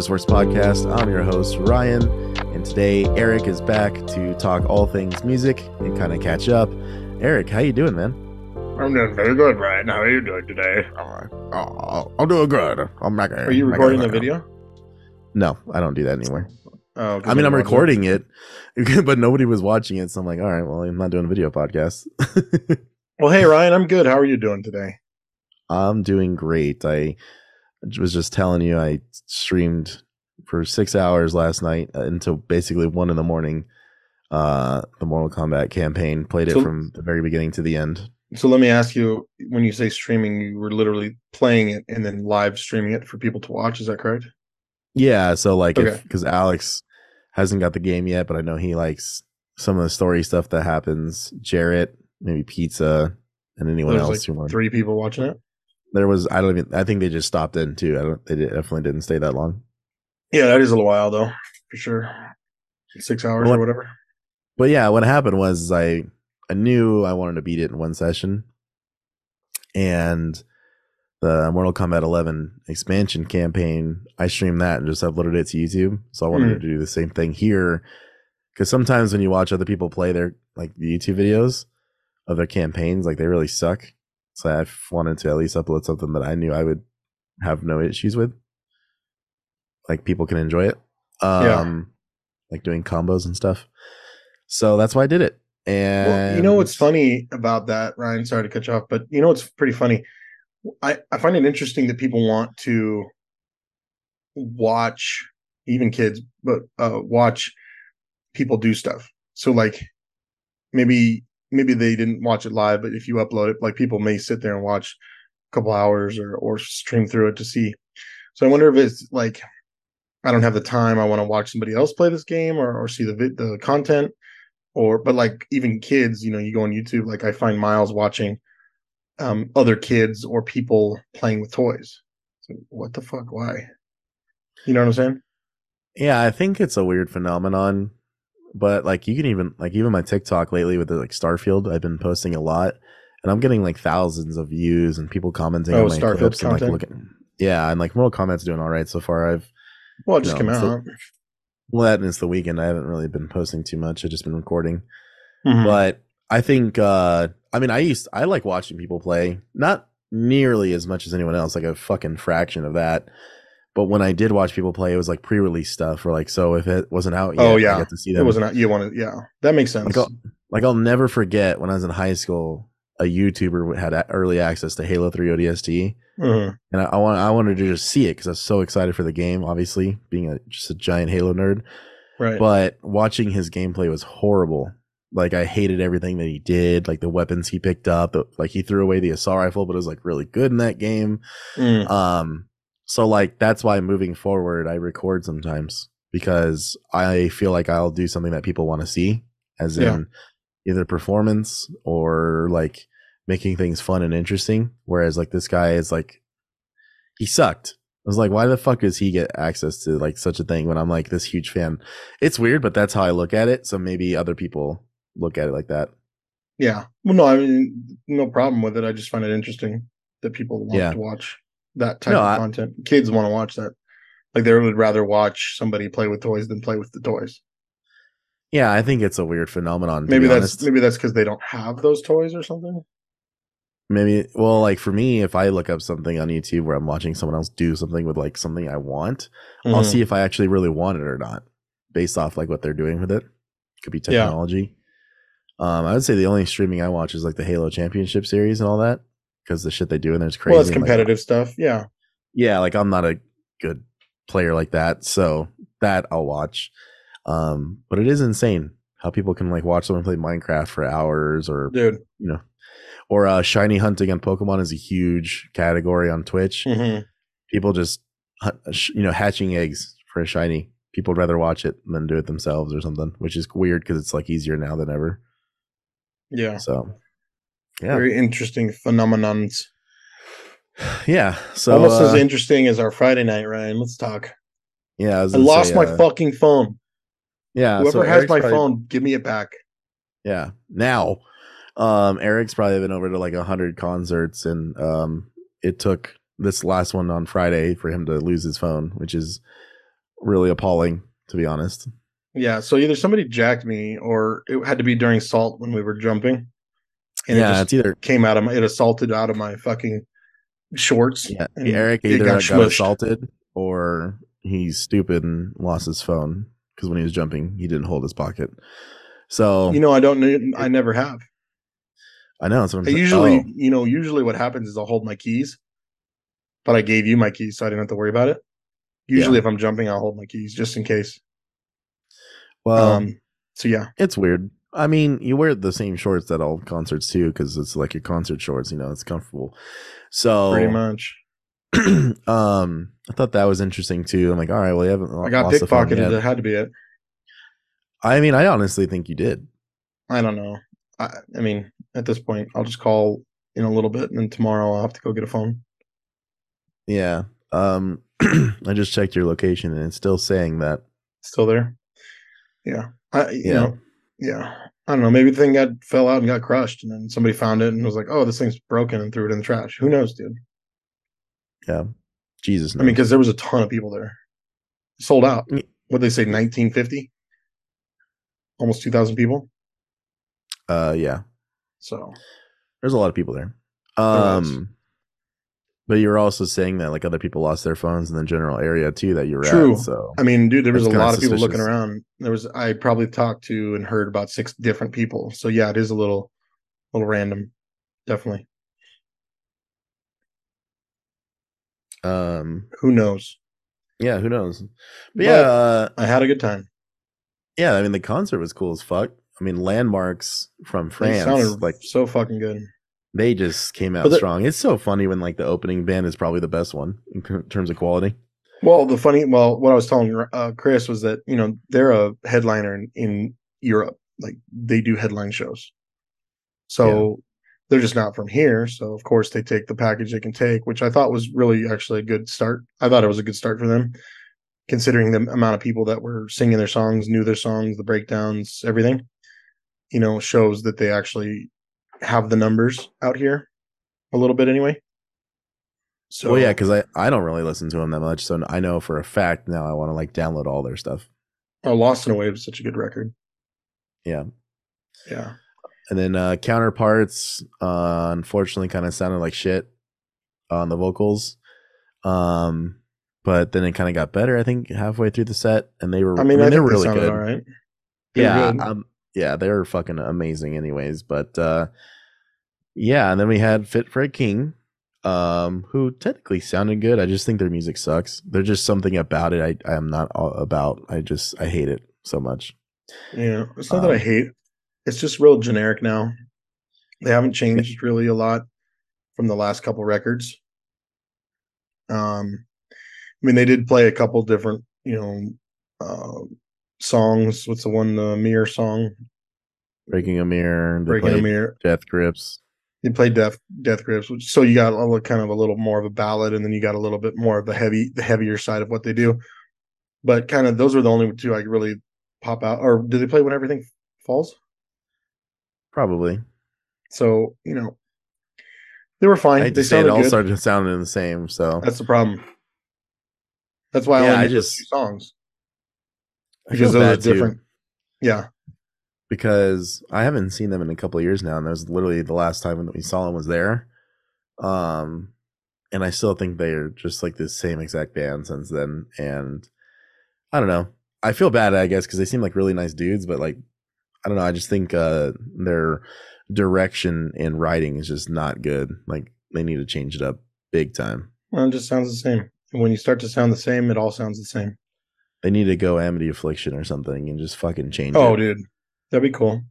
Just Works podcast. I'm your host, Ryan, and today Eric is back to talk all things music and kind of catch up. Eric, how you doing, man? I'm doing very good, Ryan. How are you doing today? Oh, I'm doing good. I'm not. Are you recording the video? No, I don't do that anymore. Oh, I mean, I'm recording it, but nobody was watching it, so I'm like, all right, well, I'm not doing a video podcast. well, hey, Ryan, I'm good. How are you doing today? I'm doing great. I was just telling you, I streamed for six hours last night uh, until basically one in the morning. Uh, the Mortal Kombat campaign played it so, from the very beginning to the end. So let me ask you: when you say streaming, you were literally playing it and then live streaming it for people to watch. Is that correct? Yeah. So like, because okay. Alex hasn't got the game yet, but I know he likes some of the story stuff that happens. Jarrett, maybe Pizza, and anyone else. Like three people watching it. There was I don't even I think they just stopped in too. I don't they definitely didn't stay that long. Yeah, that is a little while though, for sure. Six hours well, or whatever. But yeah, what happened was I I knew I wanted to beat it in one session. And the Mortal Kombat 11 expansion campaign, I streamed that and just uploaded it to YouTube. So I wanted mm. to do the same thing here. Because sometimes when you watch other people play their like the YouTube videos of their campaigns, like they really suck. So I wanted to at least upload something that I knew I would have no issues with. Like people can enjoy it. Um yeah. like doing combos and stuff. So that's why I did it. And well, you know what's funny about that, Ryan? Sorry to cut you off, but you know what's pretty funny? I, I find it interesting that people want to watch even kids, but uh watch people do stuff. So like maybe maybe they didn't watch it live, but if you upload it, like people may sit there and watch a couple hours or or stream through it to see. So I wonder if it's like I don't have the time. I want to watch somebody else play this game or or see the the content, or but like even kids, you know, you go on YouTube. Like I find Miles watching um other kids or people playing with toys. So what the fuck? Why? You know what I'm saying? Yeah, I think it's a weird phenomenon but like you can even like even my TikTok lately with the like Starfield, I've been posting a lot, and I'm getting like thousands of views and people commenting oh, on my Starfield clips content? and like looking. Yeah, and like Mortal Kombat's doing all right so far. I've well, it just know, came out. The, well, that and the weekend. I haven't really been posting too much. I've just been recording, mm-hmm. but I think uh I mean I used I like watching people play, not nearly as much as anyone else, like a fucking fraction of that. But when I did watch people play, it was like pre-release stuff, or like so if it wasn't out yet, oh yeah, I get to see them. It wasn't out. You want to, yeah, that makes sense. Like I'll, like I'll never forget when I was in high school, a YouTuber had early access to Halo 3 ODST, mm-hmm. and I, I want I wanted to just see it because I was so excited for the game. Obviously, being a just a giant Halo nerd, right? But watching his gameplay was horrible. Like I hated everything that he did, like the weapons he picked up. The, like he threw away the assault rifle, but it was like really good in that game. Mm. Um, so like that's why moving forward I record sometimes because I feel like I'll do something that people want to see as yeah. in either performance or like making things fun and interesting whereas like this guy is like he sucked. I was like why the fuck does he get access to like such a thing when I'm like this huge fan? It's weird but that's how I look at it so maybe other people look at it like that. Yeah. Well no, I mean no problem with it. I just find it interesting that people want yeah. to watch that type no, of I, content. Kids want to watch that. Like they would rather watch somebody play with toys than play with the toys. Yeah, I think it's a weird phenomenon. Maybe that's honest. maybe that's because they don't have those toys or something. Maybe well, like for me, if I look up something on YouTube where I'm watching someone else do something with like something I want, mm-hmm. I'll see if I actually really want it or not, based off like what they're doing with it. Could be technology. Yeah. Um, I would say the only streaming I watch is like the Halo Championship series and all that because the shit they do in there's crazy. Well, it's competitive like, stuff. Yeah. Yeah, like I'm not a good player like that, so that I'll watch. Um, but it is insane how people can like watch someone play Minecraft for hours, or dude, you know, or uh, shiny hunting on Pokemon is a huge category on Twitch. Mm-hmm. People just, you know, hatching eggs for a shiny. People would rather watch it than do it themselves or something, which is weird because it's like easier now than ever. Yeah. So yeah. Very interesting phenomenons. Yeah. So almost uh, as interesting as our Friday night, Ryan. Let's talk. Yeah. I, I lost say, my uh, fucking phone. Yeah. Whoever so has Eric's my probably, phone, give me it back. Yeah. Now. Um, Eric's probably been over to like a hundred concerts and um it took this last one on Friday for him to lose his phone, which is really appalling to be honest. Yeah, so either somebody jacked me or it had to be during salt when we were jumping. And yeah, it it's either came out of my it assaulted out of my fucking shorts. Yeah, Eric either got, got assaulted or he's stupid and lost his phone because when he was jumping, he didn't hold his pocket. So you know, I don't. I never have. I know. So usually, oh. you know, usually what happens is I'll hold my keys, but I gave you my keys, so I didn't have to worry about it. Usually, yeah. if I'm jumping, I'll hold my keys just in case. Well, um, so yeah, it's weird. I mean, you wear the same shorts at all concerts too, because it's like your concert shorts. You know, it's comfortable. So pretty much. um, I thought that was interesting too. I'm like, all right, well, you haven't. I got pickpocketed. It had to be it. I mean, I honestly think you did. I don't know. I, I mean, at this point, I'll just call in a little bit, and then tomorrow I'll have to go get a phone. Yeah. Um, I just checked your location, and it's still saying that. Still there. Yeah. I. You yeah. Know, yeah. I don't know. Maybe the thing got fell out and got crushed, and then somebody found it and was like, "Oh, this thing's broken," and threw it in the trash. Who knows, dude? Yeah. Jesus. Knows. I mean, because there was a ton of people there. Sold out. What they say, nineteen fifty? Almost two thousand people. Uh, yeah. So there's a lot of people there. Um, but you were also saying that like other people lost their phones in the general area too that you were True. At, so I mean, dude, there was a lot of people looking around. There was I probably talked to and heard about six different people. So yeah, it is a little, little random, definitely. Um, who knows? Yeah, who knows? But, but yeah, uh, I had a good time. Yeah, I mean the concert was cool as fuck. I mean, Landmvrks from France, sounded like so fucking good. They just came out the, strong. It's so funny when like the opening band is probably the best one in terms of quality. Well, the funny, well, what I was telling uh, Chris was that you know they're a headliner in, in Europe, like they do headline shows, so yeah. they're just not from here. So of course they take the package they can take, which I thought was really actually a good start. I thought it was a good start for them, considering the amount of people that were singing their songs, knew their songs, the breakdowns, everything you know, shows that they actually have the numbers out here a little bit anyway. So well, yeah, because I I don't really listen to them that much, so I know for a fact now I want to like download all their stuff. Oh, Lost in a Wave is such a good record. Yeah, yeah. And then uh counterparts, uh unfortunately, kind of sounded like shit on the vocals. Um, but then it kind of got better. I think halfway through the set, and they were. I mean, I, mean, they were really good. All right. Yeah, um, yeah, they're fucking amazing anyways. But uh yeah, and then we had Fit for a King, um, who technically sounded good. I just think their music sucks. There's just something about it I I am not about. I just I hate it so much. Yeah, it's not um, that I um, hate. It's just real generic now. They haven't changed really a lot from the last couple records. Um, I mean, they did play a couple different, you know, uh, songs. What's the one, the mirror song? Breaking a mirror. Breaking a mirror. Death grips. You play Death Death Grips, which, so you got a little, kind of a little more of a ballad, and then you got a little bit more of the heavy, the heavier side of what they do. But kind of those are the only two I really pop out. Or do they play when everything falls? Probably. So you know, they were fine. I they say it all good. started sounding the same. So that's the problem. That's why yeah, I, I just songs because those are different. Too, yeah, because I haven't seen them in a couple of years now, and that was literally the last time that we saw them was there. Um, and I still think they are just like the same exact band since then. And I don't know. I feel bad, I guess, because they seem like really nice dudes, but like I don't know. I just think uh, their direction in writing is just not good. Like they need to change it up big time. Well, it just sounds the same. when you start to sound the same, it all sounds the same. They need to go Amity Affliction or something and just fucking change oh, it. dude. That'd be cool.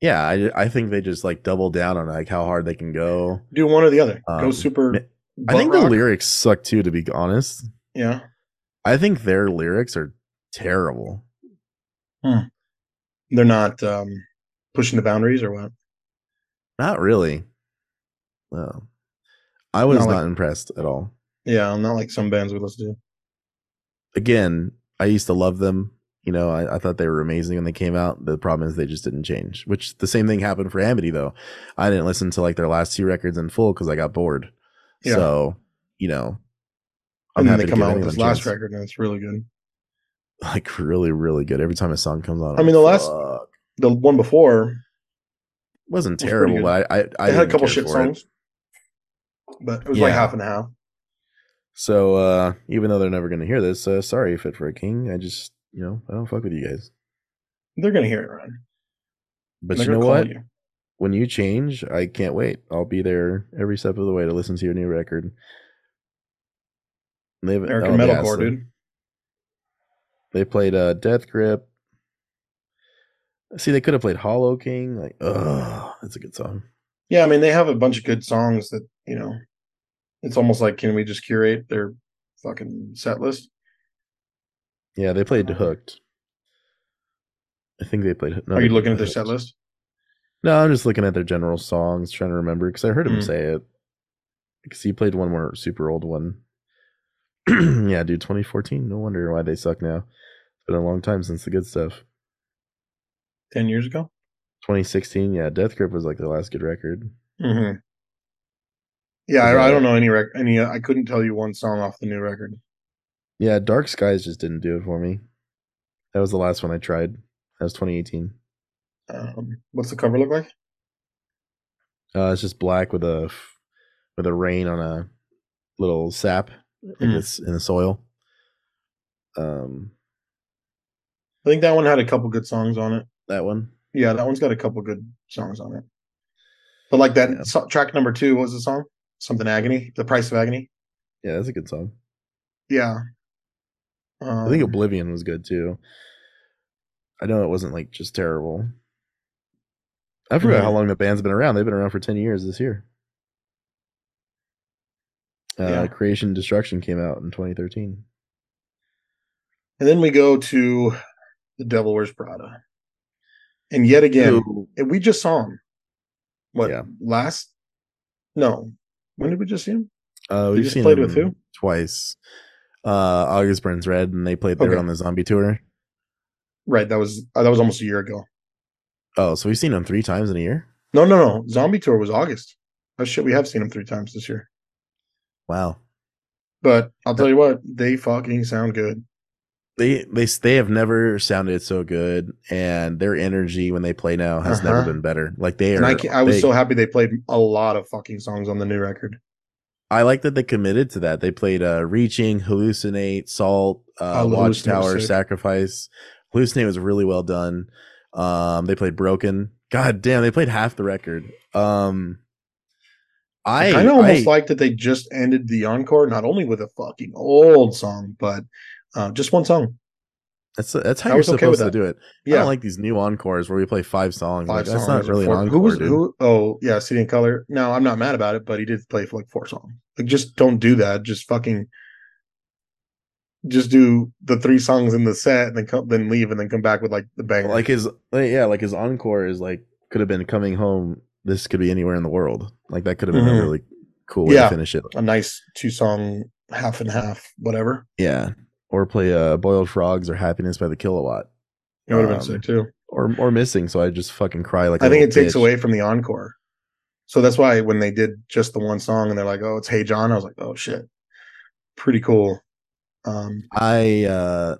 Yeah, I, I think they just like double down on like how hard they can go. Do one or the other. Um, go super. I think rock. the lyrics suck too, to be honest. Yeah. I think their lyrics are terrible. Hmm. They're not um, pushing the boundaries or what? Not really. No. I was not, not like, impressed at all. Yeah, not like some bands we listen to again, I used to love them. You know, I, I, thought they were amazing when they came out. The problem is they just didn't change. Which the same thing happened for Amity though. I didn't listen to like their last two records in full because I got bored. Yeah. So you know, I'm and then they come out with this last chance. record and it's really good. Like really, really good. Every time a song comes on, I mean, the last, the one before wasn't terrible, but I, I, I had a couple shit songs, it. but it was yeah. like half and half. So uh even though they're never going to hear this, uh sorry, Fit for a King. I just, you know, I don't fuck with you guys. They're going to hear it, Ryan. But you know what? You. When you change, I can't wait. I'll be there every step of the way to listen to your new record. They've American oh, Metalcore, dude. They played uh, Death Grip. See, they could have played Hollow King. Like, oh, that's a good song. Yeah, I mean, they have a bunch of good songs that you know. It's almost like, can we just curate their fucking set list? Yeah, they played Hooked. I think they played. No, Are you looking at their set list? No, I'm just looking at their general songs, trying to remember because I heard him mm. say it. Because he played one more super old one. yeah, dude, 2014. No wonder why they suck now. It's been a long time since the good stuff. 10 years ago? 2016. Yeah, Death Grip was like the last good record. Mm-hmm. Yeah, I, I, don't know any rec- any. Uh, I couldn't tell you one song off the new record. Yeah, Dark Skies just didn't do it for me. That was the last one I tried. That was 2018. Um, what's the cover look like? Uh, it's just black with a with a rain on a little sap in, mm. in the soil. Um, I think that one had a couple good songs on it. That one, yeah, that one's got a couple good songs on it. But like that yeah. so, track number two, what was the song? Something agony, the price of agony. Yeah, that's a good song. Yeah, um, I think um, Oblivion was good too. I know it wasn't like just terrible. I forgot mm-hmm. how long the band's been around. They've been around for ten years this year. Uh, yeah. Creation Destruction came out in 2013. And then we go to The Devil Wears Prada. And yet again, we just saw him. What, yeah. last? No. When did we just see him? Uh, we just played with who? Twice. Uh, August Burns Red, and they played there okay. on the Zombie Tour. Right. That was uh, that was almost a year ago. Oh, so we've seen him three times in a year? No, no, no. Zombie Tour was August. Oh shit, we have seen him three times this year. Wow. But I'll tell you what, they fucking sound good. They they they have never sounded so good, and their energy when they play now has uh-huh. never been better. Like they are. I, I, was they, so happy they played a lot of fucking songs on the new record. I like that they committed to that. They played uh, "Reaching," "Hallucinate," "Salt," uh, "Watchtower," "Sacrifice." "Hallucinate" was really well done. Um, they played "Broken." God damn, they played half the record. Um, I kind of almost I, like that they just ended the encore not only with a fucking old song, but uh, just one song. That's that's how I you're supposed okay to do it. Yeah. I don't like these new encores where we play five songs. Five like, songs that's not really four, an encore. Who was, who, oh yeah, City and Color. No, I'm not mad about it, but he did play for like four songs. Like just don't do that. Just fucking just do the three songs in the set and then come then leave and then come back with like the bang. Like his yeah, like his encore is like could have been coming home this could be anywhere in the world. Like that could have been mm-hmm. a really cool way yeah, to finish it. A nice two song half and half, whatever. Yeah. Or play uh Boiled Frogs or Happiness by the Kilowatt. It would have um, been sick too. Or or missing, so I just fucking cry like I think it takes away from the encore. So that's why when they did just the one song and they're like, Oh, it's Hey John, I was like, Oh shit. Pretty cool. Um I uh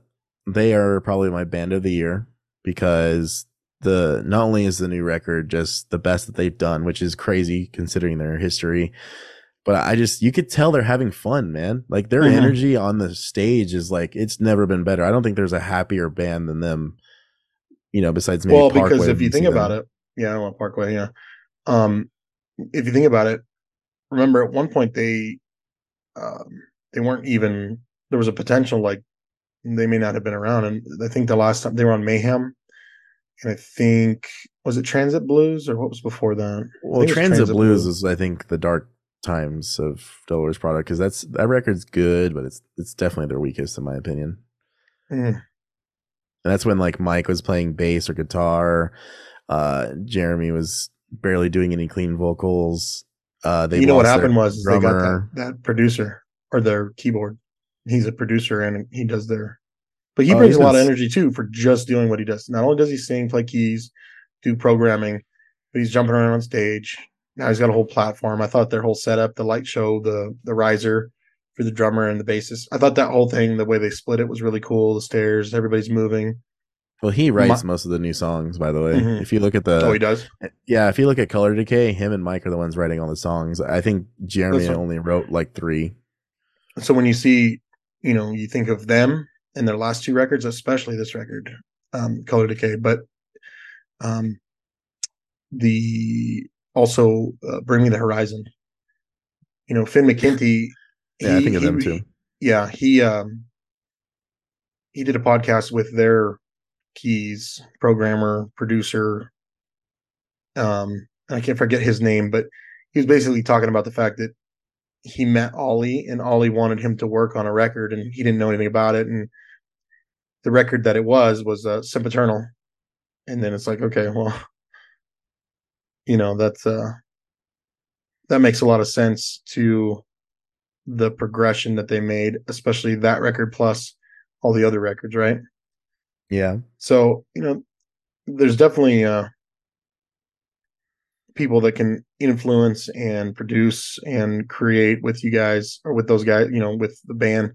they are probably my band of the year because the not only is the new record just the best that they've done, which is crazy considering their history, but I just you could tell they're having fun, man. Like their mm-hmm. energy on the stage is like it's never been better. I don't think there's a happier band than them. You know, besides maybe well, Parkway because if you think about them. it, yeah, well, Parkway, yeah. Um, if you think about it, remember at one point they, um, they weren't even. There was a potential like they may not have been around, and I think the last time they were on Mayhem and I think was it Transit Blues or what was before that? Well, Transit, Transit, Blues, Blues is I think the dark times of Devil Prada because that's that record's good, but it's it's definitely their weakest in my opinion. Mm. And that's when like Mike was playing bass or guitar. Uh, Jeremy was barely doing any clean vocals. Uh, they you know what happened was they got that, that producer or their keyboard. He's a producer and he does their but he oh, brings a lot of energy too for just doing what he does. Not only does he sing, play keys, do programming, but he's jumping around on stage. Now he's got a whole platform. I thought their whole setup, the light show, the the riser, for the drummer and the bassist. I thought that whole thing, the way they split it, was really cool. The stairs, everybody's moving. Well, he writes My, most of the new songs, by the way. Mm-hmm. If you look at the, oh, he does. Yeah, if you look at Color Decay, him and Mike are the ones writing all the songs. I think Jeremy only wrote like three. So when you see, you know, you think of them and their last two records, especially this record, um, Color Decay, but um, the also uh, Bring Me the Horizon. You know, Finn McKenty. yeah, he, I think of them too. Yeah, he um, he did a podcast with their keys programmer, producer. Um, I can't forget his name, but he was basically talking about the fact that he met Ollie and Ollie wanted him to work on a record and he didn't know anything about it. And the record that it was was uh, Sempiternal. And then it's like, okay, well, you know, that's uh that makes a lot of sense to the progression that they made, especially that record plus all the other records, right? Yeah. So, you know, there's definitely uh people that can influence and produce and create with you guys or with those guys, you know, with the band.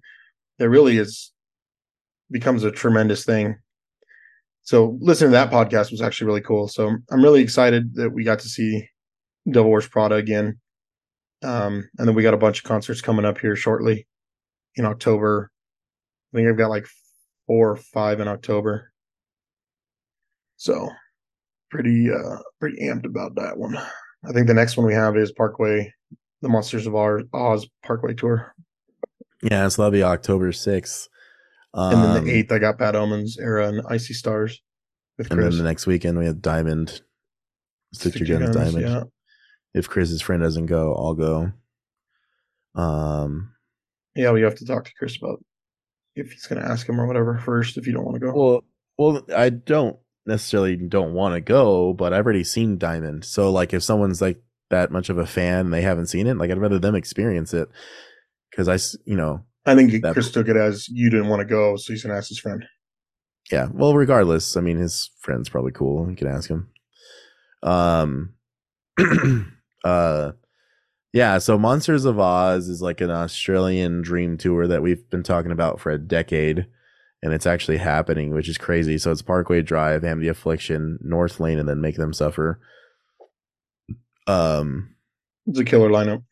That really is becomes a tremendous thing. So listening to that podcast was actually really cool. So I'm really excited that we got to see Devil Wears Prada again. Um, and then we got a bunch of concerts coming up here shortly in October. I think I've got like four or five in October. So pretty uh pretty amped about that one. I think the next one we have is Parkway, the Monsters of Oz Parkway tour. Yeah, so that'll be October sixth. Um, and then the um, eighth, I got Bad Omens, ERRA, and I See Stars. and then the next weekend we have Diamond, Stick, Stick Your Guns Diamond. Yeah. If Chris's friend doesn't go, I'll go. Um, yeah, we have to talk to Chris about if he's going to ask him or whatever first. If you don't want to go, well, well, I don't necessarily don't want to go, but I've already seen Diamond. So like, if someone's like that much of a fan and they haven't seen it, like I'd rather them experience it because I, you know, I think that, Chris took it as you didn't want to go, so he's gonna ask his friend. Yeah. Well, regardless, I mean, his friend's probably cool. You can ask him. Um. uh. Yeah, so Monsters of Oz is like an Australian dream tour that we've been talking about for a decade, and it's actually happening, which is crazy. So it's Parkway Drive, Amity Affliction, North Lane, and then Make Them Suffer. Um, it's a killer lineup,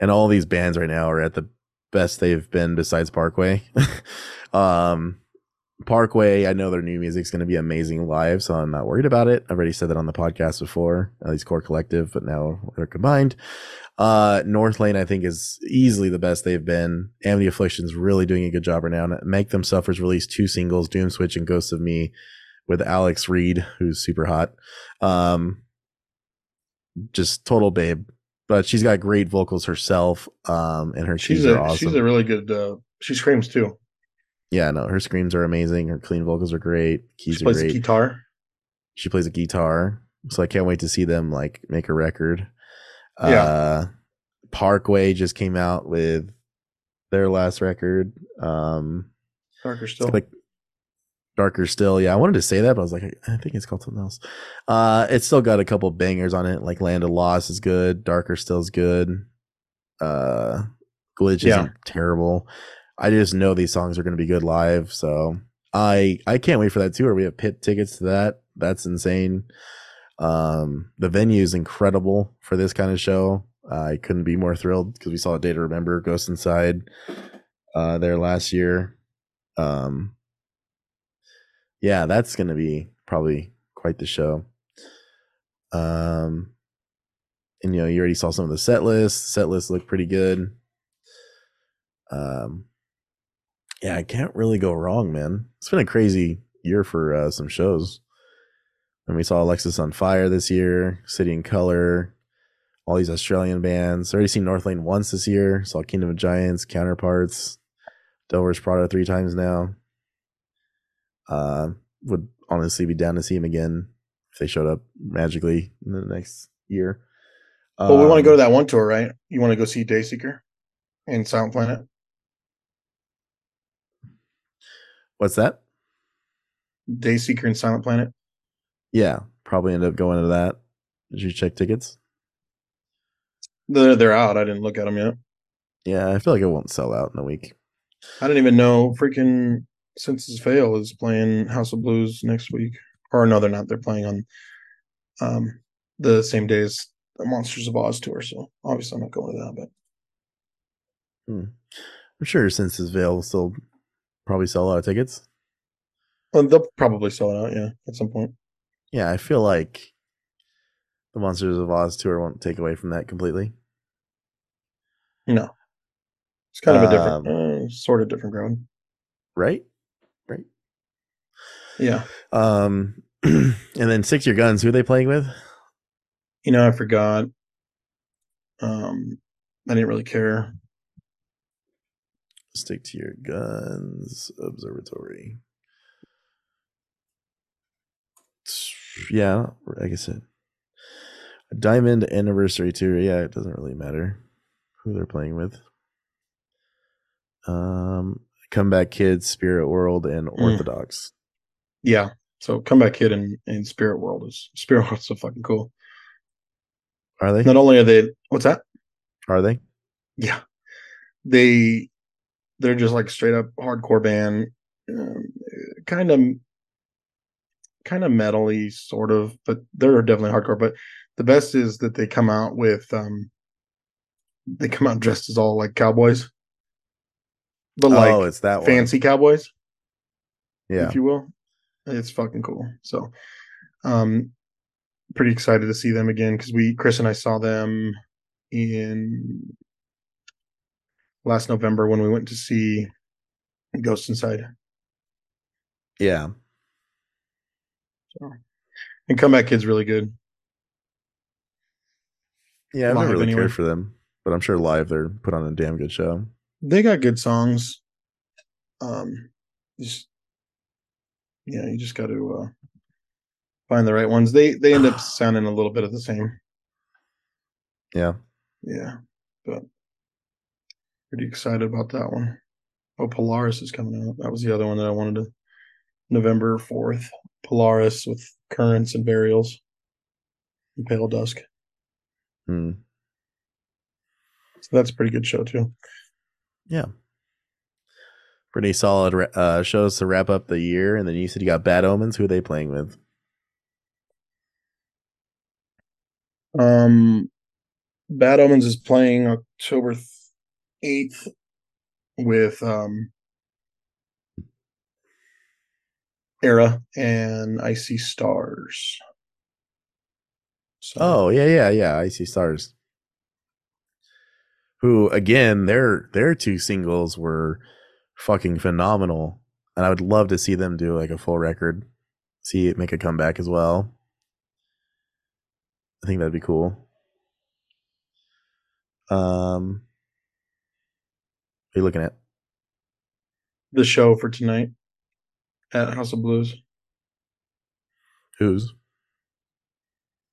and all these bands right now are at the best they've been besides Parkway. um, Parkway, I know their new music's going to be amazing live, so I'm not worried about it. I've already said that on the podcast before, at least Core Collective, but now they're combined. Uh, North Lane, I think, is easily the best they've been. Amity Affliction's really doing a good job right now. Make Them Suffer's released two singles, Doom Switch and Ghosts of Me, with Alex Reid, who's super hot. Um, just total babe but she's got great vocals herself. Um, and her she's a awesome. she's a really good. Uh, she screams too. Yeah, no, her screams are amazing. Her clean vocals are great. Keys she plays great. guitar. She plays a guitar, so I can't wait to see them like make a record. Yeah. Uh, Parkway just came out with their last record. Um, Darker still. Like darker still. Yeah, I wanted to say that, but I was like, I think it's called something else. Uh, it's still got a couple bangers on it. Like Land of Lost is good. Darker still is good. Uh, Glitch yeah. isn't terrible. I just know these songs are going to be good live, so I I can't wait for that tour. We have pit tickets to that. That's insane. Um, the venue is incredible for this kind of show. I couldn't be more thrilled because we saw a day to remember Ghost Inside uh, there last year. Um, yeah, that's to be probably quite the show. Um, and you know, you already saw some of the set lists. Set lists look pretty good. Um, yeah, I can't really go wrong, man. It's been a crazy year for uh, some shows. And we saw Alexisonfire this year, City in Color, all these Australian bands. Already seen North Lane once this year. Saw Kingdom of Giants, Counterparts, Devil Wears Prada three times now. Uh, would honestly be down to see him again if they showed up magically in the next year. Well, um, we want to go to that one tour, right? You want to go see Dayseeker and Silent Planet? What's that? Dayseeker and Silent Planet. Yeah, probably end up going to that. Did you check tickets? They're they're out. I didn't look at them yet. Yeah, I feel like it won't sell out in a week. I didn't even know freaking Senses Fail is playing House of Blues next week. Or no, they're not. They're playing on um the same day as the Monsters of Oz tour. So obviously I'm not going to that, but hmm. I'm sure Senses Fail will still probably sell a lot of tickets. Well, they'll probably sell it out, yeah, at some point. Yeah, I feel like the Monsters of Oz tour won't take away from that completely. No, it's kind of a different, um, uh, sort of different crowd, right? Right. Yeah. Um, and then Stick to Your Guns. Who are they playing with? You know, I forgot. Um, I didn't really care. Stick to Your Guns Observatory. Yeah, I guess it. A diamond anniversary tour. Yeah, it doesn't really matter who they're playing with. Um, Comeback Kids, Spirit World, and mm. Orthodox. Mm. Yeah. So Comeback Kid and, and Spirit World is Spirit World's so fucking cool. Are they? Not only are they what's that? Are they? Yeah. They they're just like straight up hardcore band. Um, kind of kind of metally sort of, but they're definitely hardcore. But the best is that they come out with um they come out dressed as all like cowboys. But like oh, it's that fancy one. cowboys. Yeah. If you will. It's fucking cool. So um pretty excited to see them again because we Chris and I saw them in last November when we went to see Ghost Inside. Yeah. So and Comeback Kid's really good. Yeah, I've never really anyway. cared for them, but I'm sure live they're put on a damn good show. They got good songs. Um, just yeah, you just got to uh, find the right ones. They they end up sounding a little bit of the same. Yeah, yeah, but pretty excited about that one. Oh, Polaris is coming out. That was the other one that I wanted to. November fourth, Polaris with Currents and Burials, and Pale Dusk. Hmm. So that's a pretty good show too. Yeah. Pretty solid uh, shows to wrap up the year. And then you said you got Bad Omens. Who are they playing with? Um, Bad Omens is playing October 8th with um, ERRA and I See Stars. So. Oh yeah, yeah, yeah. I See Stars. Who again? Their their two singles were fucking phenomenal, and I would love to see them do like a full record, see it make a comeback as well. I think that'd be cool. Um, what are you looking at? The show for tonight at House of Blues. Whose?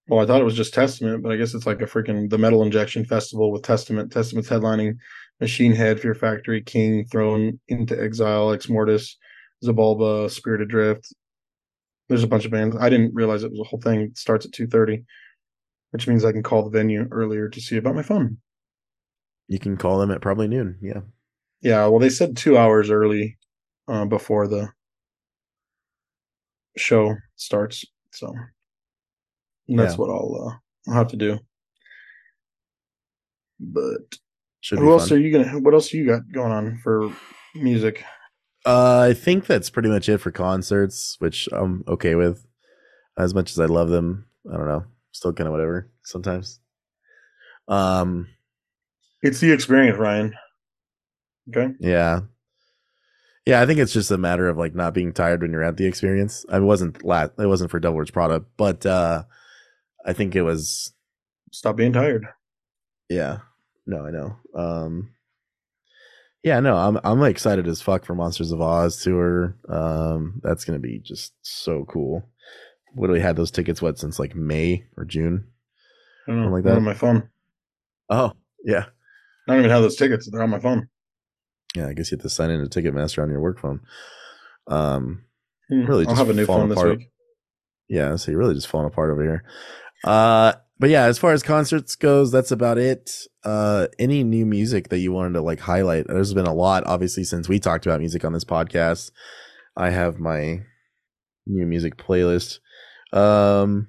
Well, I thought it was just Testament, but I guess it's like a freaking the Metal Injection Festival with Testament. Testament's headlining Machine Head, Fear Factory, King, Thrown into Exile, Ex Mortis, Xibalba, Spirit Adrift. There's a bunch of bands. I didn't realize it was a whole thing. It starts at two thirty, which means I can call the venue earlier to see about my phone. You can call them at probably noon. Yeah. Yeah. Well, they said two hours early uh, before the show starts, so and that's yeah. what I'll uh, I'll have to do. But Should who else fun. are you gonna? What else you got going on for music? Uh, I think that's pretty much it for concerts, which I'm okay with. As much as I love them, I don't know. Still kind of whatever sometimes. Um, it's the experience, Ryan. Okay. Yeah. Yeah, I think it's just a matter of like not being tired when you're at the experience. I wasn't lat. It wasn't for Wears Prada, but uh I think it was stop being tired. Yeah. No, I know. Um Yeah, no, I'm I'm excited as fuck for Monsters of Oz tour. Um that's going to be just so cool. Literally had those tickets what since like May or June. I don't know. like that on my phone. Oh, yeah. I don't even have those tickets. They're on my phone. Yeah, I guess you have to sign in to Ticketmaster on your work phone. Um, hmm. really, I'll have a new phone apart. this week. Yeah, so you're really just falling apart over here. Uh, but yeah, as far as concerts goes, that's about it. Uh, any new music that you wanted to like highlight? There's been a lot, obviously, since we talked about music on this podcast. I have my new music playlist. Um,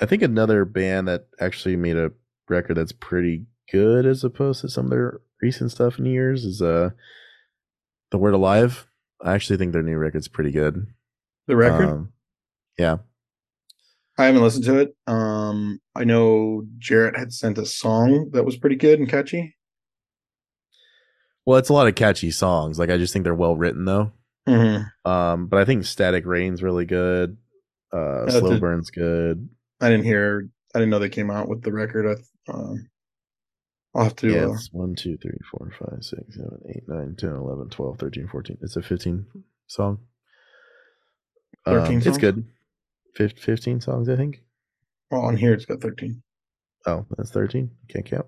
I think another band that actually made a record that's pretty good as opposed to some of their recent stuff in years is uh, the Word Alive. I actually think their new record's pretty good. The record, Um, yeah, I haven't listened to it. Um, I know Jarrett had sent a song that was pretty good and catchy. well, it's a lot of catchy songs. Like I just think they're well written though. Mm-hmm. Um, but I think Static Rain's really good. Uh, Slow the- Burn's good. I didn't hear. I didn't know they came out with the record. I, um, I'll have to. yeah, uh, 1, 2, 3, 4, 5, 6, 7, 8, 9, 10, 11, 12, 13, 14. It's a 15 song. 13 Um, It's good. Fif- 15 songs, I think. well, on here it's got thirteen. Oh, that's 13. Can't count.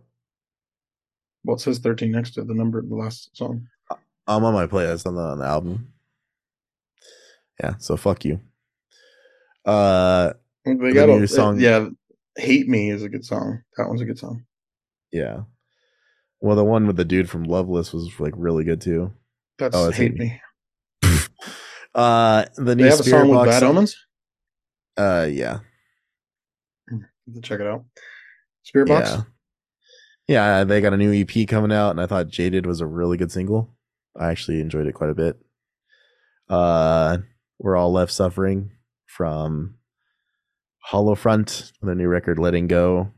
Well, it says thirteen next to the number of the last song. I'm on my playlist on the, on the album. Yeah, so fuck you. Uh, They The got new a song- Yeah, "Hate Me" is a good song. That one's a good song. yeah. Well, the one with the dude from Loveless was like really good too. That's Oh, "Hate Hate Me." Uh, the new They have a Spirit song with Bad song- Omens. Uh, yeah. Check it out. Spiritbox. Yeah. Yeah, they got a new EP coming out, and I thought Jaded was a really good single. I actually enjoyed it quite a bit. Uh, We're All Left Suffering from Hollow Front, their new record, Letting Go.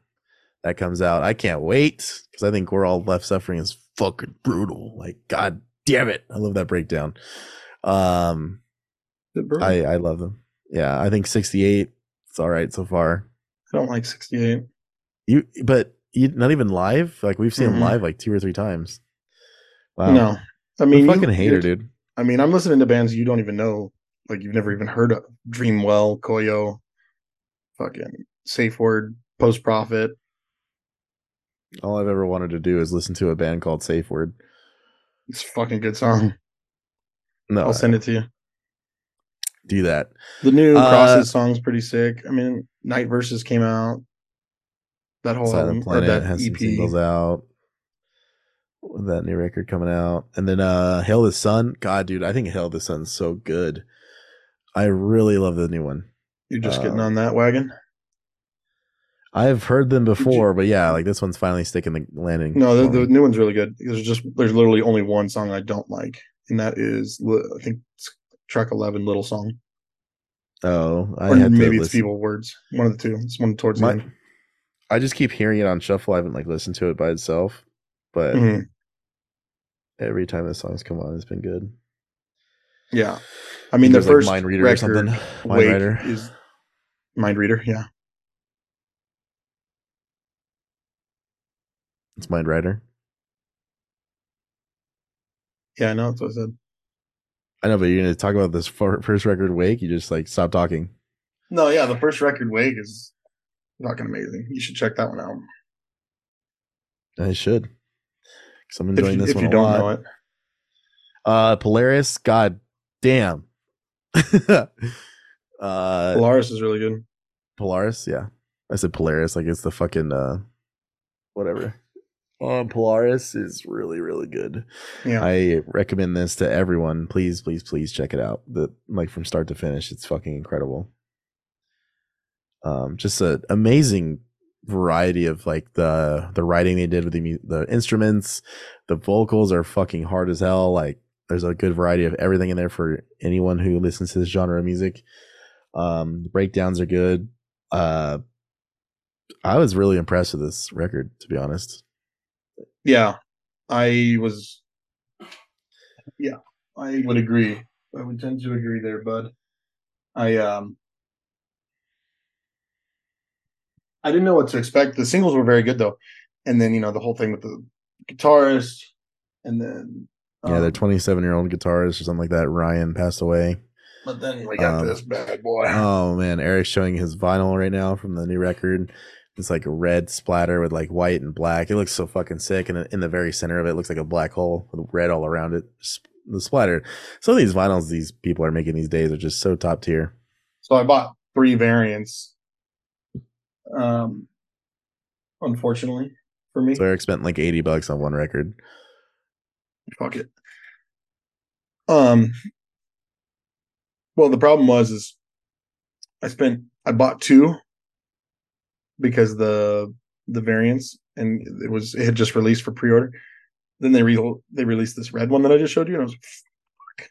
That comes out. I can't wait because I think We're All Left Suffering is fucking brutal. Like, god damn it. I love that breakdown. Um, Is it Burn? I, I love them. Yeah, I think 68. It's all right so far. I don't like 68. You, but you not even live. Like we've seen him Mhm. live like two or three times. Wow, No, I mean, you- fucking hater, dude. I mean, I'm listening to bands you don't even know, like you've never even heard of. Dreamwell, Koyo, fucking Safe Word, Post Profit. All I've ever wanted to do is listen to a band called Safe Word. It's a fucking good song. No, I'll send it to you. Do that. The new Uh, Crosses song's pretty sick. I mean, Night Verses came out. That whole Silent album, Planet that has some singles out. That new record coming out, and then uh Hail the Sun. God, dude, I think Hail the Sun's so good. I really love the new one. You're just getting uh, on that wagon. I've heard them before, but yeah, like this one's finally sticking the landing. No, the, the new one's really good. There's just there's literally only one song I don't like, and that is I think it's track eleven, little song, oh, I or maybe it's listen. feeble words. One of the two. It's one towards My- the. I just keep hearing it on shuffle. I haven't like listened to it by itself, but Mhm. every time the songs come on, it's been good. Yeah, I mean the There's, like, first Mind Reader or something. Mind Wake Rider. is Mind Reader. Yeah, It's Mind Rider. yeah, I know that's what I said. I know, but you're gonna talk about this first record, Wake. You just like stop talking. No, yeah, the first record Wake is fucking amazing. You should check that one out. I should, because I'm If enjoying you, this if one you a don't lot. know it, Uh, Polaris. God damn. uh, Polaris is really good. Polaris. Yeah, I said Polaris. Like it's the fucking uh, whatever. Um, Polaris is really really good. Yeah, I recommend this to everyone. Please, please, please check it out. The like from start to finish, it's fucking incredible. Um, just an amazing variety of like the the writing they did with the the instruments. The vocals are fucking hard as hell. Like there's a good variety of everything in there for anyone who listens to this genre of music. Um, the breakdowns are good. Uh, I was really impressed with this record, to be honest. Yeah, I was. Yeah, I would agree. I would tend to agree there, bud. I um. I didn't know what to expect. The singles were very good though, and then you know the whole thing with the guitarist, and then Yeah, their um, 27 year old guitarist or something like that. Ryan passed away. But then we got Um, this bad boy. Oh man, Eric's showing his vinyl right now from the new record. It's like a red splatter with like white and black. It looks so fucking sick, and in the very center of it looks like a black hole with red all around it. The splatter. Some of these vinyls these people are making these days are just so top tier. So I bought three variants. Um, unfortunately for me. So Eric spent like eighty bucks on one record. Fuck it. Um. Well, the problem was is I spent I bought two because the the variants and it was it had just released for pre-order. Then they re they released this red one that I just showed you, and I was like, Fuck.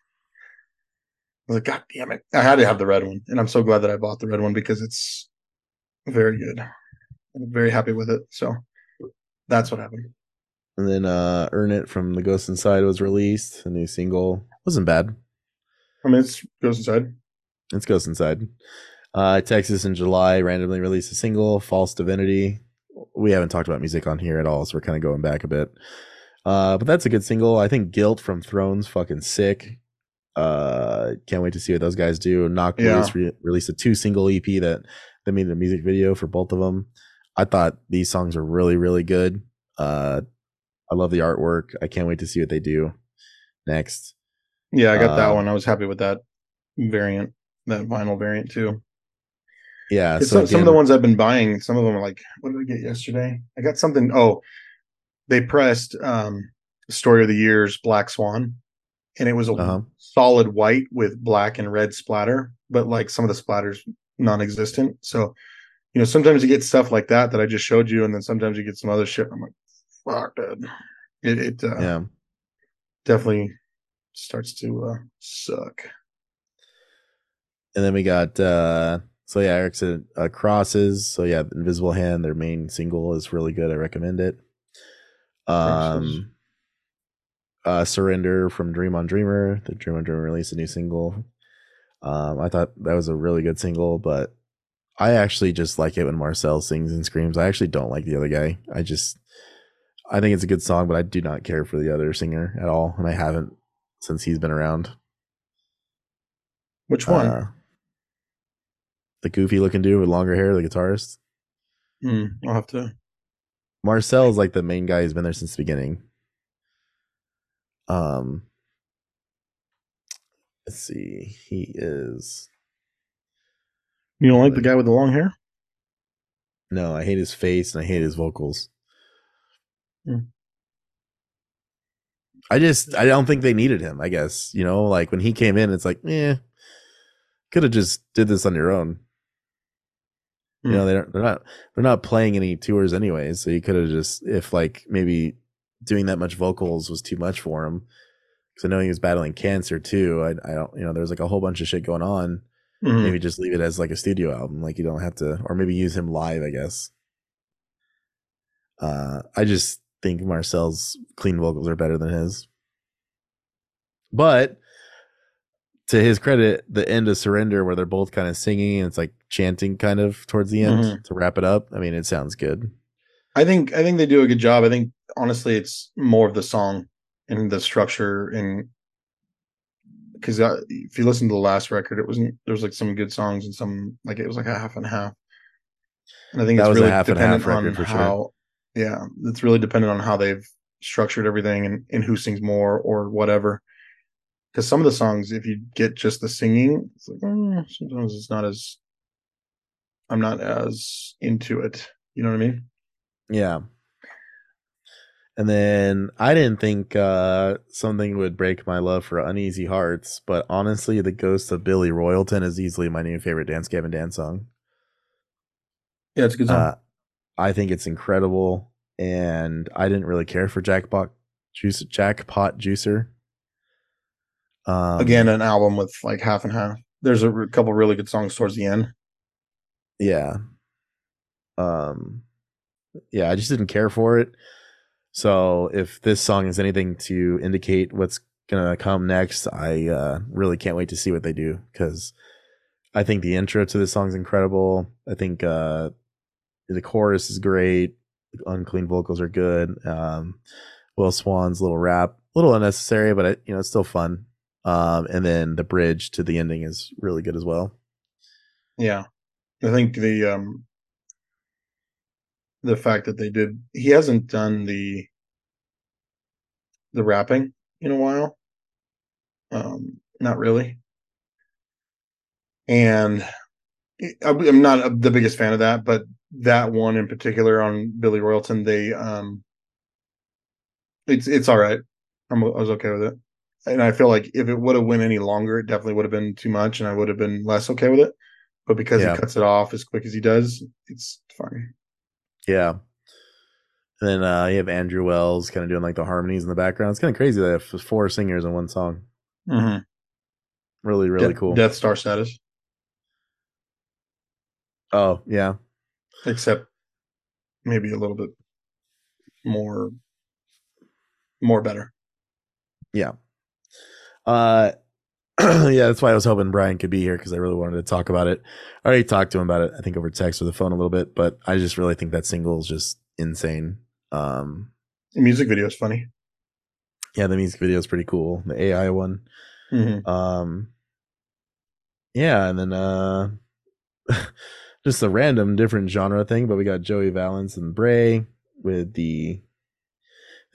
I was like, God damn it! I had to have the red one, and I'm so glad that I bought the red one because it's very good. I'm very happy with it. So that's what happened. And then uh Earn It from The Ghost Inside was released, a new single. Wasn't bad. I mean, it's Ghost Inside. It's Ghost Inside. Uh, Texas in July randomly released a single, False Divinity. We haven't talked about music on here at all, so we're kind of going back a bit. Uh, but that's a good single. I think Guilt from Thrones fucking sick. Uh, can't wait to see what those guys do. Knocked Yeah. Loose re- released a two single EP that they made a music video for both of them. I thought these songs are really really good. Uh, I love the artwork. I can't wait to see what they do next. Yeah, I got that Um, one. I was happy with that variant, that vinyl variant too. Yeah, so some, some of the ones I've been buying, some of them are like, what did I get yesterday? I got something. Oh, they pressed um Story of the Year's Black Swan, and it was a Uh-huh. solid white with black and red splatter, but like some of the splatters non-existent. So, you know, sometimes you get stuff like that that I just showed you, and then sometimes you get some other shit. I'm like, fuck, dude. It, it uh, yeah. definitely starts to uh, suck. And then we got uh so yeah, Eric said uh, crosses. So yeah, Invisible Hand, their main single is really good. I recommend it. Um uh Surrender from Dream on Dreamer. The Dream on Dreamer released a new single. Um I thought that was a really good single, but I actually just like it when Marcel sings and screams. I actually don't like the other guy. I just I think it's a good song, but I do not care for the other singer at all, and I haven't since he's been around. Which one? Uh, the goofy looking dude with longer hair, the guitarist. Hmm, I'll have to. Marcel's like the main guy who's been there since the beginning. Um, let's see. He is You don't like the guy with the long hair? no, I hate his face and I hate his vocals. Hmm. I just I don't think they needed him. I guess you know, like when he came in, it's like, eh, could have just did this on your own. You know, Hmm. they don't, they're not they're not playing any tours anyways, so you could have just if like maybe doing that much vocals was too much for him. Because I know he was battling cancer too. I I don't you know there's like a whole bunch of shit going on. Mhm. Maybe just leave it as like a studio album, like you don't have to, or maybe use him live. I guess. Uh, I just think Marcel's clean vocals are better than his. But to his credit, the end of Surrender, where they're both kind of singing and it's like chanting kind of towards the end Mhm. to wrap it up. I mean, it sounds good. I think I think they do a good job. I think honestly, it's more of the song and the structure and because uh, if you listen to the last record, it wasn't there was like some good songs and some like it was like a half and half. And I think That it's was a really half and dependent half record on for sure. how, yeah, it's really dependent on how they've structured everything and, and who sings more or whatever. Because some of the songs, if you get just the singing, it's like mm, sometimes it's not as I'm not as into it. You know what I mean? Yeah. And then I didn't think uh, something would break my love for Uneasy Hearts, but honestly, The Ghost of Billy Royalton is easily my new favorite Dance Gavin Dance song. Yeah, it's a good song. Uh, I think it's incredible, and I didn't really care for Jackpot Juice, Jackpot Juicer. Um, Again, an album with like half and half. There's a r- couple really good songs towards the end. yeah, um, yeah, I just didn't care for it. So if this song is anything to indicate what's gonna come next, I uh, really can't wait to see what they do because I think the intro to this song is incredible. I think uh, the chorus is great. Unclean vocals are good. Um, Will Swan's little rap, a little unnecessary, but it, you know it's still fun. Um, and then the bridge to the ending is really good as well. Yeah, I think the um the fact that they did he hasn't done the the rapping in a while. Um, not really. And I'm not the biggest fan of that, but that one in particular on Billy Royalton, they um, it's it's all right. I'm, I was okay with it, and I feel like if it would have went any longer, it definitely would have been too much, and I would have been less okay with it. But because yeah. he cuts it off as quick as he does, it's fine. Yeah. And then uh, you have Andrew Wells kind of doing like the harmonies in the background. It's kind of crazy that have four singers in one song. Mm-hmm. Really, really De- cool. Death Star status. Oh yeah. Except maybe a little bit more, more better. Yeah. Uh, yeah, that's why I was hoping Brian could be here because I really wanted to talk about it. I already talked to him about it, I think over text or the phone a little bit, but I just really think that single is just insane. Um, the music video is funny. Yeah, the music video is pretty cool. The AI one. Mm-hmm. Um, yeah, and then uh, just a random different genre thing, but we got Joey Valence and Brae with the.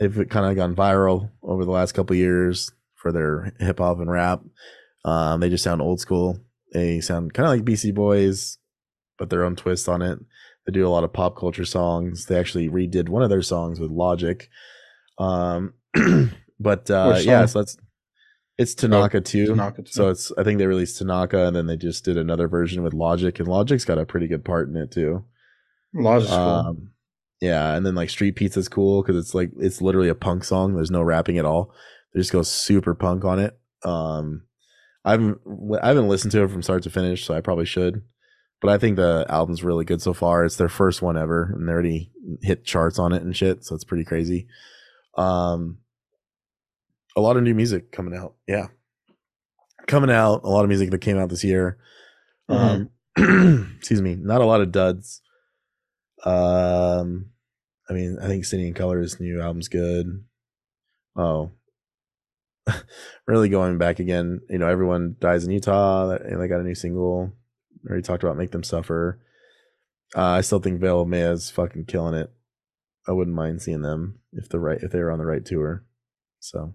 They've kind of gone viral over the last couple years for their hip hop and rap. Um, they just sound old school. They sound kind of like Beastie Boys, but their own twist on it. They do a lot of pop culture songs. They actually redid one of their songs with Logic. Um, but uh, yeah, so that's it's Tanaka oh, too. Tanaka too. So it's I think they released Tanaka and then they just did another version with Logic, and Logic's got a pretty good part in it too. Logic's um, cool. Yeah, and then like Street Pizza's cool because it's like it's literally a punk song. There's no rapping at all. They just go super punk on it. Um, I haven't I haven't listened to it from start to finish, so I probably should. But I think the album's really good so far. It's their first one ever, and they already hit charts on it and shit. So it's pretty crazy. Um, a lot of new music coming out. Yeah, coming out. A lot of music that came out this year. Mm-hmm. Um, excuse me. Not a lot of duds. Um, I mean, I think City and Colour's new album's good. Oh, really going back again, you know, everyone dies in Utah, and they got a new single. Already talked about Make Them Suffer. Uh, I still think Veil of Maya is fucking killing it. I wouldn't mind seeing them if the right if they were on the right tour. So,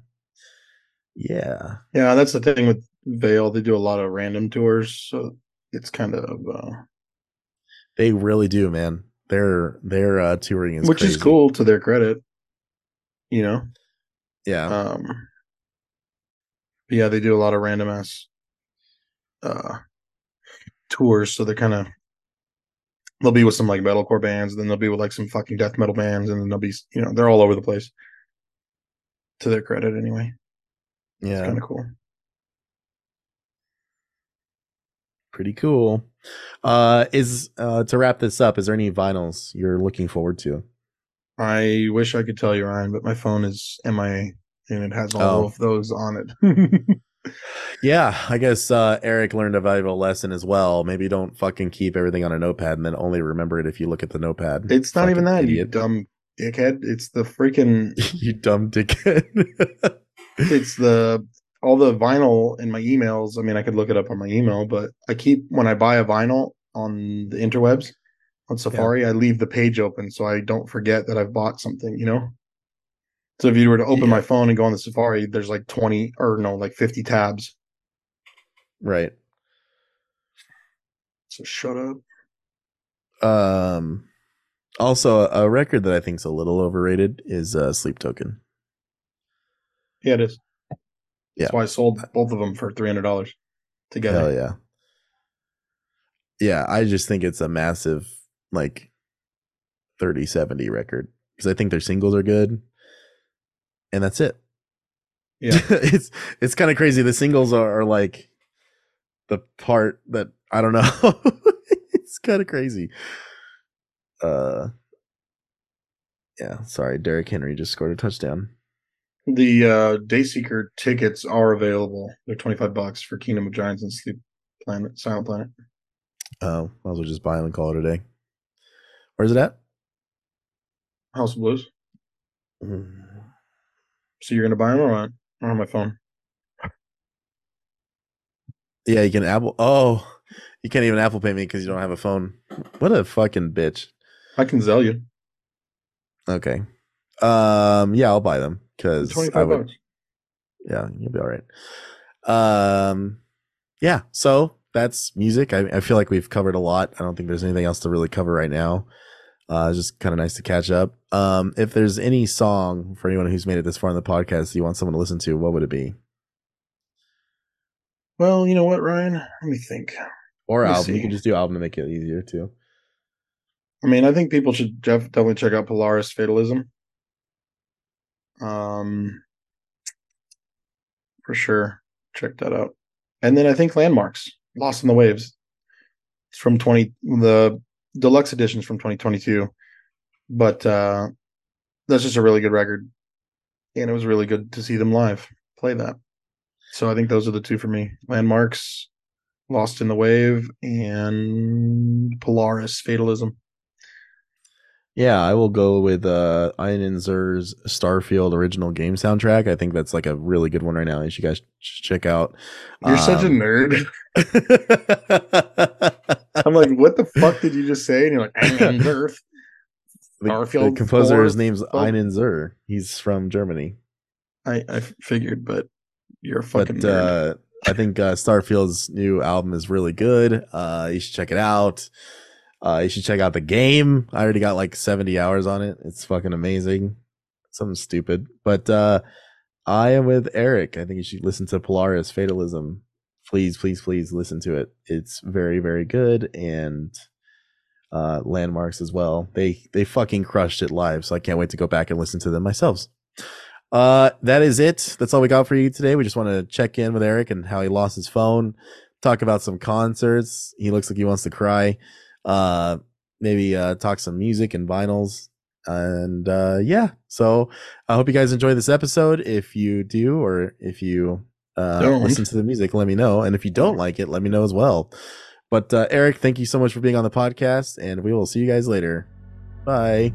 yeah, yeah, that's the thing with Veil. They do a lot of random tours, so it's kind of. Uh... They really do, man. Their their uh, touring is which crazy. is cool to their credit. You know. Yeah. Um yeah, they do a lot of random ass uh tours, so they're kind of they'll be with some like metalcore bands, and then they'll be with like some fucking death metal bands, and then they'll be you know they're all over the place. To their credit, anyway. Yeah, it's kind of cool. Pretty cool. Uh, is uh to wrap this up? Is there any vinyls you're looking forward to? I wish I could tell you, Ryan, but my phone is MIA and it has all oh. of those on it. yeah, I guess uh, Eric learned a valuable lesson as well. Maybe don't fucking keep everything on a notepad and then only remember it if you look at the notepad. It's not even that, idiot. you dumb dickhead. It's the freaking you dumb dickhead. it's the all the vinyl in my emails. I mean, I could look it up on my email, but I keep when I buy a vinyl on the interwebs on Safari, yeah. I leave the page open so I don't forget that I've bought something. You know. So if you were to open yeah. my phone and go on the Safari, there's like 20 or no, like 50 tabs. Right. So shut up. Um also a record that I think is a little overrated is uh Sleep Token. Yeah, it is. Yeah. That's why I sold both of them for three hundred dollars together. Hell yeah. Yeah, I just think it's a massive like 30 70 record because I think their singles are good and that's it. Yeah, it's it's kind of crazy. The singles are, are, like the part that I don't know. it's kind of crazy. Uh, yeah. Sorry, Derrick Henry just scored a touchdown. The uh, Dayseeker tickets are available. They're twenty five bucks for Kingdom of Giants and Sleep Planet, Silent Planet. Oh, might as well just buy them and call it a day. Where's it at? House of Blues. Mm. So you're gonna buy them or what? On my phone? Yeah, you can Apple. Oh, you can't even Apple Pay me because you don't have a phone. What a fucking bitch! I can sell you. Okay. Um. Yeah, I'll buy them because twenty five bucks. Yeah, you'll be all right. Um. Yeah. So that's music. I, I, feel like we've covered a lot. I don't think there's anything else to really cover right now. Uh, it's just kind of nice to catch up. Um, if there's any song for anyone who's made it this far in the podcast you want someone to listen to, what would it be? Well, you know what, Ryan? Let me think. Or Let album. You can just do album to make it easier too. I mean, I think people should definitely check out Polaris Fatalism. Um, for sure, check that out. And then I think Landmvrks, Lost in the Waves. It's from twenty the deluxe editions from 2022, but uh, that's just a really good record, and it was really good to see them live play that. So I think those are the two for me: Landmvrks, Lost in the Wave, and Polaris Fatalism. Yeah, I will go with uh Inon Zur's Starfield original game soundtrack. I think that's like a really good one right now. You should guys check out. You're um, such a um, nerd. I'm like, what the fuck did you just say? And you're like, Inon Zur. Starfield. The, the composer, his name's Inon Zur. He's from Germany. I, I figured, but you're a fucking but, uh, I think uh, Starfield's new album is really good. Uh, you should check it out. Uh, you should check out the game. I already got like 70 hours on it. It's fucking amazing. Something stupid. But uh, I am with Eric. I think you should listen to Polaris Fatalism. Please, please, please listen to it. It's very, very good. And uh, Landmvrks as well. They they fucking crushed it live, so I can't wait to go back and listen to them myself. Uh, that is it. That's all we got for you today. We just want to check in with Eric and how he lost his phone. Talk about some concerts. He looks like he wants to cry uh, maybe uh, talk some music and vinyls. And uh, yeah, so I hope you guys enjoy this episode. If you do, or if you uh, listen to the music, let me know. And if you don't like it, let me know as well. But uh, Eric, thank you so much for being on the podcast, and we will see you guys later. Bye.